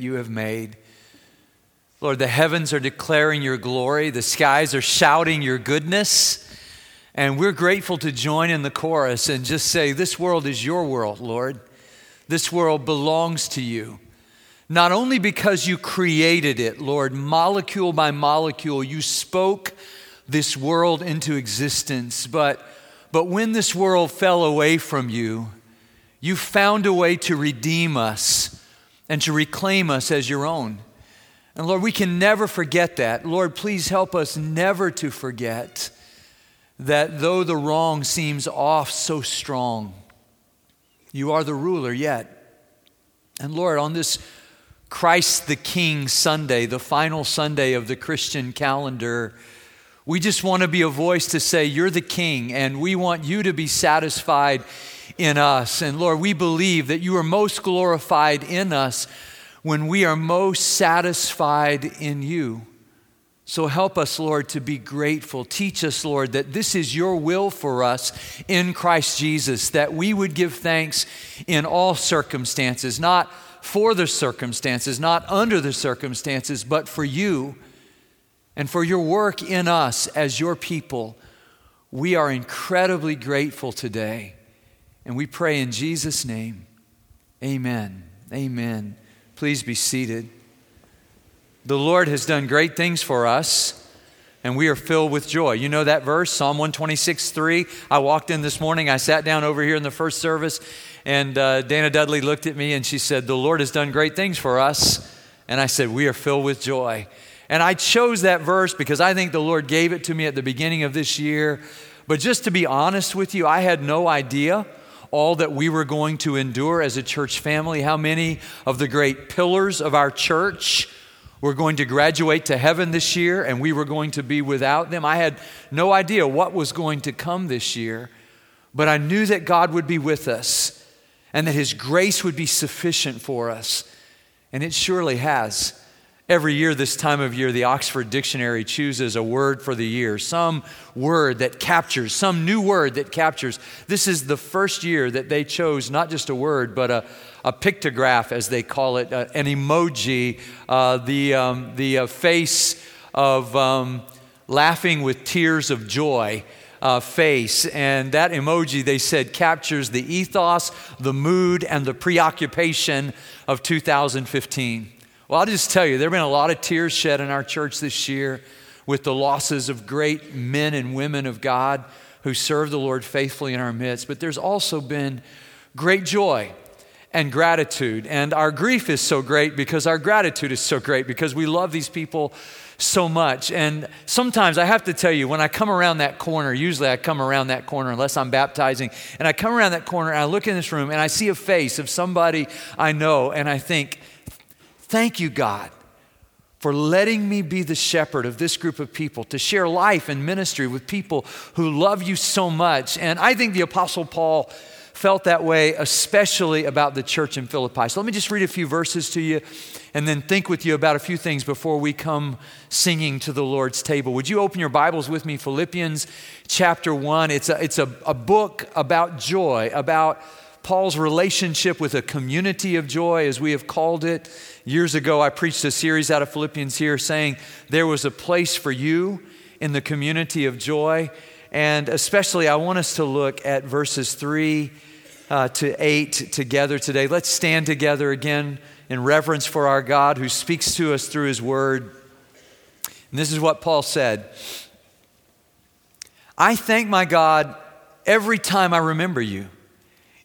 you have made. Lord, the heavens are declaring your glory, the skies are shouting your goodness. And we're grateful to join in the chorus and just say, This world is your world, Lord. This world belongs to you. Not only because you created it, Lord, molecule by molecule, you spoke this world into existence, but, but when this world fell away from you, you found a way to redeem us and to reclaim us as your own. And Lord, we can never forget that. Lord, please help us never to forget that though the wrong seems off so strong, you are the ruler yet. And Lord, on this Christ the King Sunday, the final Sunday of the Christian calendar, we just want to be a voice to say, You're the King, and we want you to be satisfied in us. And Lord, we believe that you are most glorified in us when we are most satisfied in you. So help us, Lord, to be grateful. Teach us, Lord, that this is your will for us in Christ Jesus, that we would give thanks in all circumstances, not for the circumstances, not under the circumstances, but for you and for your work in us as your people. We are incredibly grateful today. And we pray in Jesus' name. Amen. Amen. Please be seated. The Lord has done great things for us, and we are filled with joy. You know that verse, Psalm 126 3. I walked in this morning, I sat down over here in the first service, and uh, Dana Dudley looked at me and she said, The Lord has done great things for us. And I said, We are filled with joy. And I chose that verse because I think the Lord gave it to me at the beginning of this year. But just to be honest with you, I had no idea all that we were going to endure as a church family, how many of the great pillars of our church were going to graduate to heaven this year and we were going to be without them. I had no idea what was going to come this year, but I knew that God would be with us and that His grace would be sufficient for us. And it surely has. Every year, this time of year, the Oxford Dictionary chooses a word for the year, some word that captures, some new word that captures. This is the first year that they chose not just a word, but a, a pictograph, as they call it, uh, an emoji, uh, the, um, the uh, face of um, laughing with tears of joy. Uh, face. And that emoji, they said, captures the ethos, the mood, and the preoccupation of 2015. Well, I'll just tell you, there have been a lot of tears shed in our church this year with the losses of great men and women of God who serve the Lord faithfully in our midst. But there's also been great joy and gratitude. And our grief is so great because our gratitude is so great because we love these people so much. And sometimes I have to tell you, when I come around that corner, usually I come around that corner unless I'm baptizing, and I come around that corner and I look in this room and I see a face of somebody I know, and I think, thank you, God. For letting me be the shepherd of this group of people, to share life and ministry with people who love you so much. And I think the Apostle Paul felt that way, especially about the church in Philippi. So let me just read a few verses to you and then think with you about a few things before we come singing to the Lord's table. Would you open your Bibles with me? Philippians chapter 1. It's a, it's a, a book about joy, about Paul's relationship with a community of joy, as we have called it. Years ago, I preached a series out of Philippians here saying there was a place for you in the community of joy. And especially, I want us to look at verses 3 uh, to 8 together today. Let's stand together again in reverence for our God who speaks to us through his word. And this is what Paul said I thank my God every time I remember you.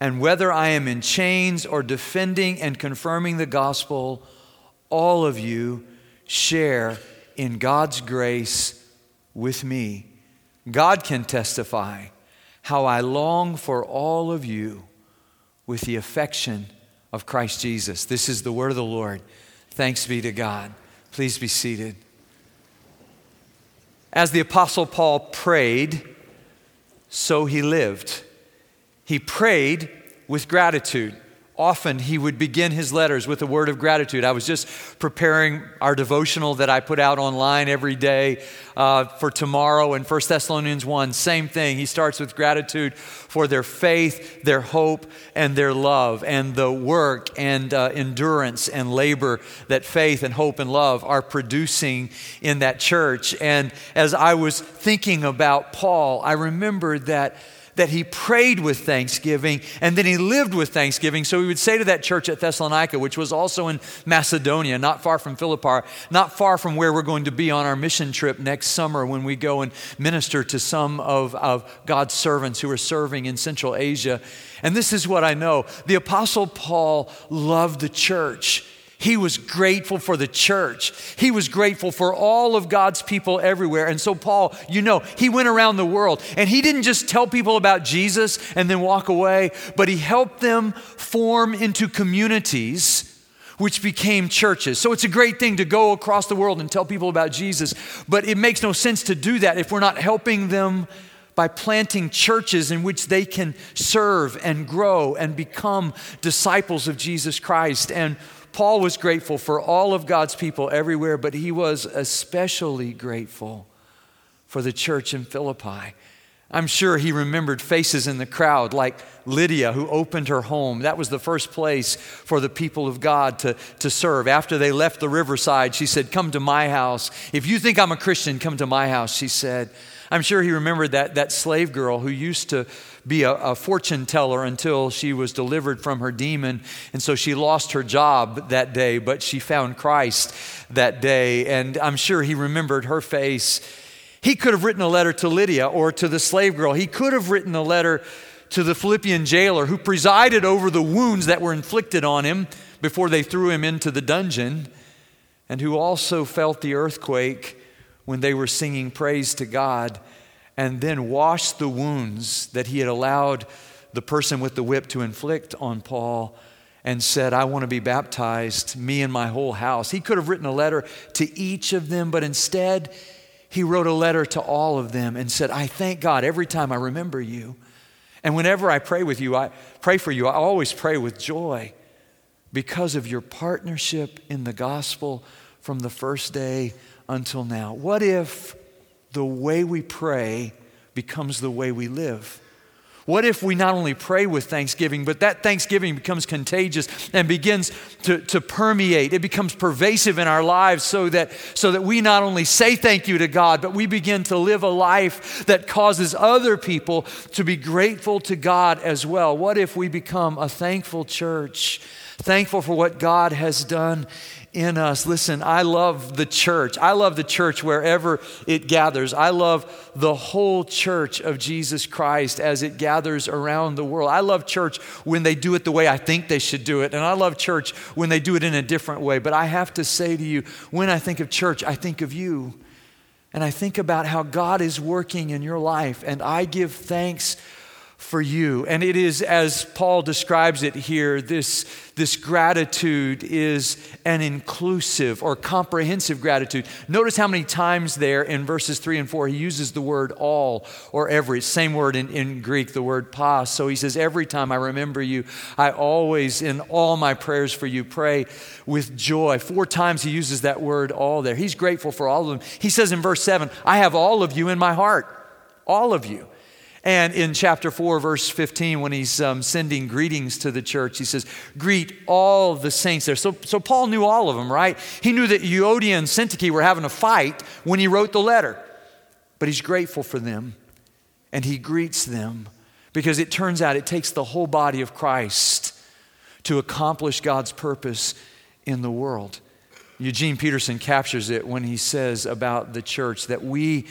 and whether I am in chains or defending and confirming the gospel, all of you share in God's grace with me. God can testify how I long for all of you with the affection of Christ Jesus. This is the word of the Lord. Thanks be to God. Please be seated. As the Apostle Paul prayed, so he lived. He prayed with gratitude often he would begin his letters with a word of gratitude. I was just preparing our devotional that I put out online every day uh, for tomorrow in 1 Thessalonians 1. Same thing. He starts with gratitude for their faith, their hope, and their love, and the work and uh, endurance and labor that faith and hope and love are producing in that church. And as I was thinking about Paul, I remembered that that he prayed with thanksgiving and then he lived with thanksgiving. So he would say to that church at Thessalonica, which was also in Macedonia, not far from Philippi, not far from where we're going to be on our mission trip next summer when we go and minister to some of, of God's servants who are serving in Central Asia. And this is what I know the Apostle Paul loved the church. He was grateful for the church. He was grateful for all of God's people everywhere. And so, Paul, you know, he went around the world and he didn't just tell people about Jesus and then walk away, but he helped them form into communities which became churches. So it's a great thing to go across the world and tell people about Jesus, but it makes no sense to do that if we're not helping them by planting churches in which they can serve and grow and become disciples of Jesus Christ. And Paul was grateful for all of God's people everywhere, but he was especially grateful for the church in Philippi. I'm sure he remembered faces in the crowd like Lydia, who opened her home. That was the first place for the people of God to, to serve. After they left the riverside, she said, Come to my house. If you think I'm a Christian, come to my house, she said. I'm sure he remembered that, that slave girl who used to be a, a, fortune teller until she was delivered from her demon. And so she lost her job that day, but she found Christ that day. And I'm sure he remembered her face. He could have written a letter to Lydia or to the slave girl. He could have written a letter to the Philippian jailer who presided over the wounds that were inflicted on him before they threw him into the dungeon, and who also felt the earthquake when they were singing praise to God and then washed the wounds that he had allowed the person with the whip to inflict on Paul and said, I want to be baptized, me and my whole house. He could have written a letter to each of them, but instead, he wrote a letter to all of them and said, I thank God every time I remember you. And whenever I pray with you, I pray for you, I always pray with joy because of your partnership in the gospel from the first day until now. What if the way we pray becomes the way we live? What if we not only pray with thanksgiving, but that thanksgiving becomes contagious and begins to, to permeate? It becomes pervasive in our lives so that, so that we not only say thank you to God, but we begin to live a life that causes other people to be grateful to God as well. What if we become a thankful church, thankful for what God has done in us. Listen, I love the church. I love the church wherever it gathers. I love the whole church of Jesus Christ as it gathers around the world. I love church when they do it the way I think they should do it. And I love church when they do it in a different way. But I have to say to you, when I think of church, I think of you. And I think about how God is working in your life. And I give thanks for you. And it is, as Paul describes it here, this, this gratitude is an inclusive or comprehensive gratitude. Notice how many times there in verses three and four he uses the word all or every. Same word in, in Greek, the word pas. So he says, Every time I remember you, I always, in all my prayers for you, pray with joy. Four times he uses that word all there. He's grateful for all of them. He says in verse seven, I have all of you in my heart. All of you. And in chapter 4, verse 15, when he's um, sending greetings to the church, he says, Greet all the saints there. So, so Paul knew all of them, right? He knew that Euodia and Syntyche were having a fight when he wrote the letter. But he's grateful for them and he greets them because it turns out it takes the whole body of Christ to accomplish God's purpose in the world. Eugene Peterson captures it when he says about the church that we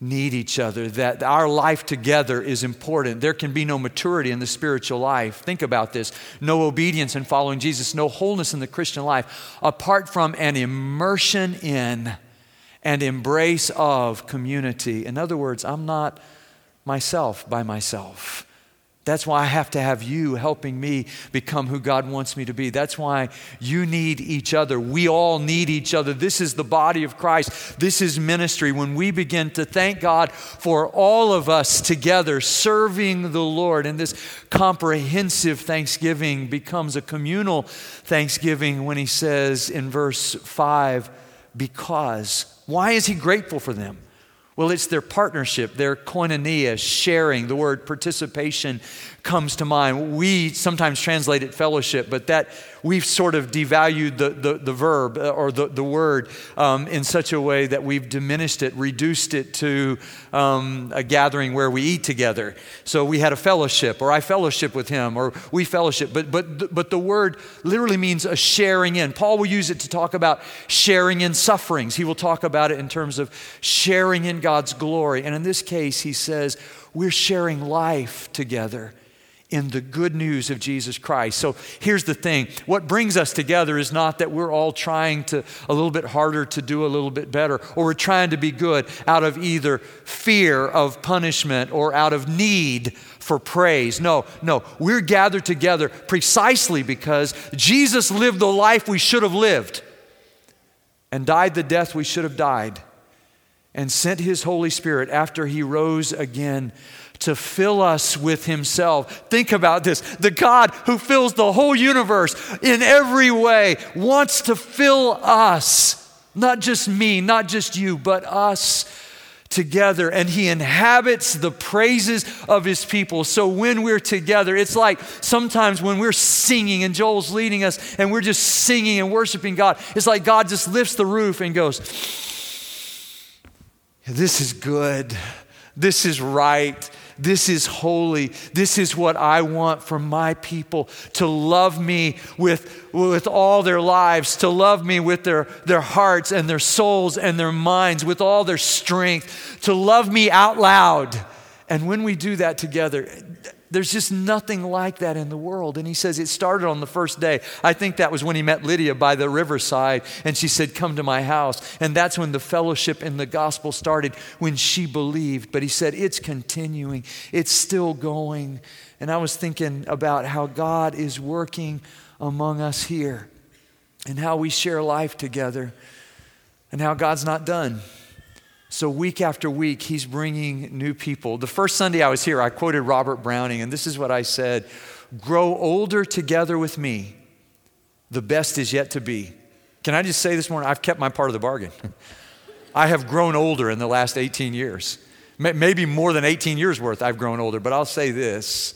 need each other, that our life together is important. There can be no maturity in the spiritual life. Think about this no obedience in following Jesus, no wholeness in the Christian life apart from an immersion in and embrace of community. In other words, I'm not myself by myself. That's why I have to have you helping me become who God wants me to be. That's why you need each other. We all need each other. This is the body of Christ. This is ministry. When we begin to thank God for all of us together serving the Lord, and this comprehensive thanksgiving becomes a communal thanksgiving when He says in verse 5, because. Why is He grateful for them? Well, it's their partnership, their koinonia, sharing. The word participation comes to mind. We sometimes translate it fellowship, but that we've sort of devalued the, the, the verb uh, or the, the word um, in such a way that we've diminished it, reduced it to um, a gathering where we eat together. So we had a fellowship, or I fellowship with him, or we fellowship. But, but, but the word literally means a sharing in. Paul will use it to talk about sharing in sufferings. He will talk about it in terms of sharing in God's glory. And in this case, he says, we're sharing life together in the good news of Jesus Christ. So here's the thing what brings us together is not that we're all trying to a little bit harder to do a little bit better, or we're trying to be good out of either fear of punishment or out of need for praise. No, no, we're gathered together precisely because Jesus lived the life we should have lived and died the death we should have died and sent his Holy Spirit after he rose again to fill us with Himself. Think about this. The God who fills the whole universe in every way wants to fill us, not just me, not just you, but us together. And He inhabits the praises of His people. So when we're together, it's like sometimes when we're singing and Joel's leading us and we're just singing and worshiping God, it's like God just lifts the roof and goes, This is good. This is right. This is holy. This is what I want for my people to love me with, with all their lives, to love me with their, their hearts and their souls and their minds, with all their strength, to love me out loud. And when we do that together, there's just nothing like that in the world. And he says it started on the first day. I think that was when he met Lydia by the riverside and she said, Come to my house. And that's when the fellowship in the gospel started, when she believed. But he said, It's continuing, it's still going. And I was thinking about how God is working among us here and how we share life together and how God's not done. So, week after week, he's bringing new people. The first Sunday I was here, I quoted Robert Browning, and this is what I said Grow older together with me. The best is yet to be. Can I just say this morning, I've kept my part of the bargain. I have grown older in the last 18 years. Maybe more than 18 years worth, I've grown older, but I'll say this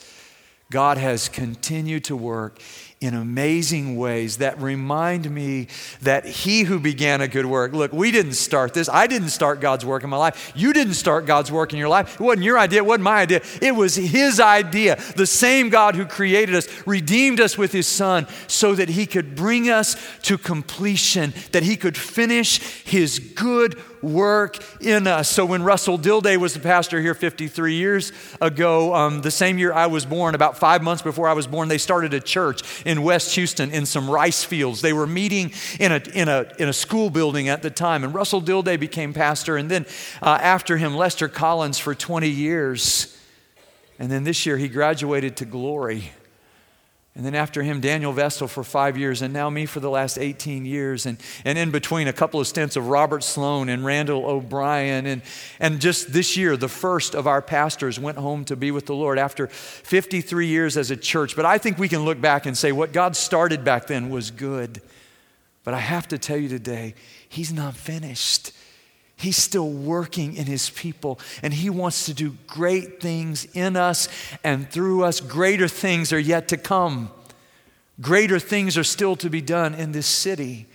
God has continued to work in amazing ways that remind me that He who began a good work, look, we didn't start this. I didn't start God's work in my life. You didn't start God's work in your life. It wasn't your idea, it wasn't my idea. It was His idea. The same God who created us redeemed us with His Son so that He could bring us to completion, that He could finish His good work in us. So when Russell Dilday was the pastor here 53 years ago, um, the same year I was born, about five months before I was born, they started a church in West Houston in some rice fields. They were meeting in a, in a, in a school building at the time. And Russell Dilday became pastor. And then uh, after him, Lester Collins for 20 years. And then this year, he graduated to glory. And then after him, Daniel Vestal for five years, and now me for the last 18 years. And, and in between, a couple of stints of Robert Sloan and Randall O'Brien. And, and just this year, the first of our pastors went home to be with the Lord after 53 years as a church. But I think we can look back and say what God started back then was good. But I have to tell you today, He's not finished. He's still working in his people, and he wants to do great things in us and through us. Greater things are yet to come. Greater things are still to be done in this city.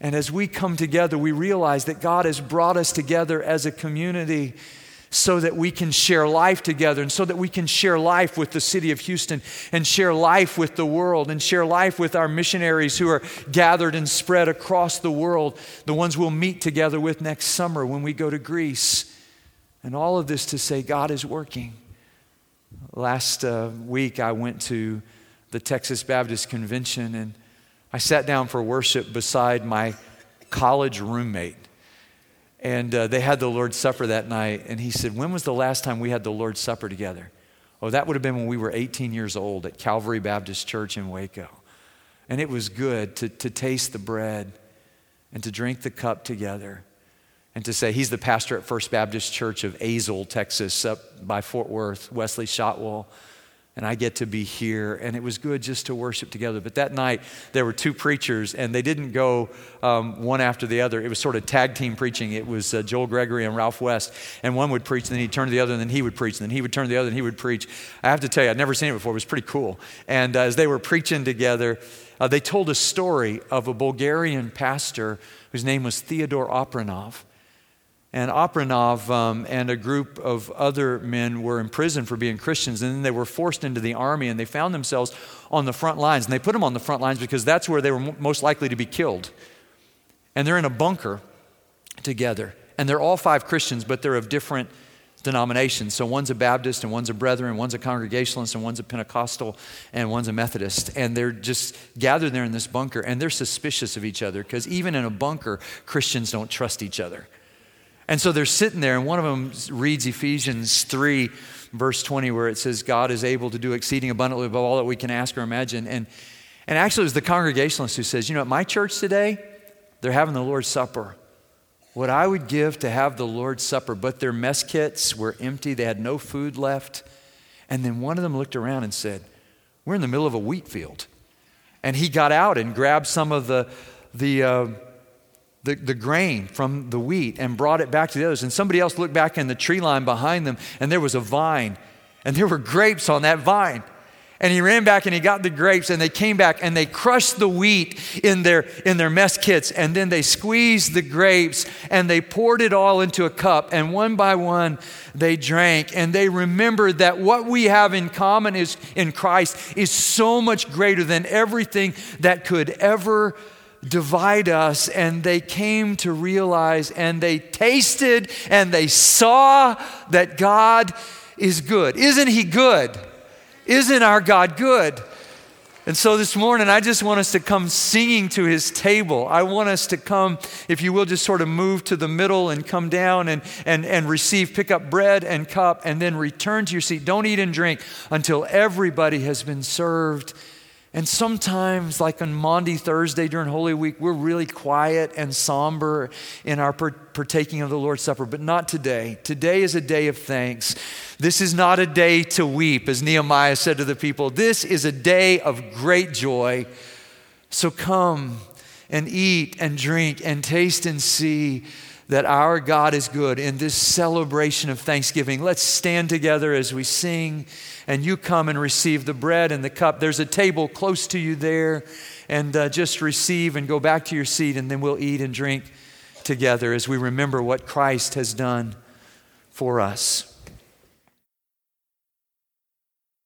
And as we come together, we realize that God has brought us together as a community so that we can share life together and so that we can share life with the city of Houston and share life with the world and share life with our missionaries who are gathered and spread across the world, the ones we'll meet together with next summer when we go to Greece. And all of this to say God is working. Last uh, week, I went to the Texas Baptist Convention and I sat down for worship beside my college roommate. And uh, they had the Lord's Supper that night. And he said, When was the last time we had the Lord's Supper together? Oh, that would have been when we were 18 years old at Calvary Baptist Church in Waco. And it was good to, to taste the bread and to drink the cup together and to say, He's the pastor at First Baptist Church of Azle, Texas, up by Fort Worth, Wesley Shotwell and I get to be here. And it was good just to worship together. But that night, there were two preachers, and they didn't go um, one after the other. It was sort of tag team preaching. It was uh, Joel Gregory and Ralph West. And one would preach, and then he'd turn to the other, and then he would preach, and then he would turn to the other, and he would preach. I have to tell you, I'd never seen it before. It was pretty cool. And uh, as they were preaching together, uh, they told a story of a Bulgarian pastor whose name was Theodore Opranov. And Opranov um, and a group of other men were in prison for being Christians, and then they were forced into the army, and they found themselves on the front lines. And they put them on the front lines because that's where they were most likely to be killed. And they're in a bunker together. And they're all five Christians, but they're of different denominations. So one's a Baptist, and one's a Brethren, one's a Congregationalist, and one's a Pentecostal, and one's a Methodist. And they're just gathered there in this bunker, and they're suspicious of each other because even in a bunker, Christians don't trust each other. And so they're sitting there, and one of them reads Ephesians 3, verse 20, where it says, God is able to do exceeding abundantly above all that we can ask or imagine. And, and actually, it was the Congregationalist who says, You know, at my church today, they're having the Lord's Supper. What I would give to have the Lord's Supper, but their mess kits were empty, they had no food left. And then one of them looked around and said, We're in the middle of a wheat field. And he got out and grabbed some of the, the, uh, the, the grain from the wheat and brought it back to the others. And somebody else looked back in the tree line behind them, and there was a vine, and there were grapes on that vine. And he ran back and he got the grapes, and they came back and they crushed the wheat in their, in their mess kits, and then they squeezed the grapes and they poured it all into a cup, and one by one they drank. And they remembered that what we have in common is in Christ is so much greater than everything that could ever divide us, and they came to realize and they tasted and they saw that God is good. Isn't He good? Isn't our God good? And so this morning, I just want us to come singing to his table. I want us to come, if you will, just sort of move to the middle and come down and, and, and receive, pick up bread and cup, and then return to your seat. Don't eat and drink until everybody has been served and sometimes, like on Maundy Thursday during Holy Week, we're really quiet and somber in our partaking of the Lord's Supper, but not today. Today is a day of thanks. This is not a day to weep, as Nehemiah said to the people. This is a day of great joy. So come and eat and drink and taste and see that our God is good in this celebration of thanksgiving. Let's stand together as we sing and you come and receive the bread and the cup. There's a table close to you there, and uh, just receive and go back to your seat, and then we'll eat and drink together as we remember what Christ has done for us.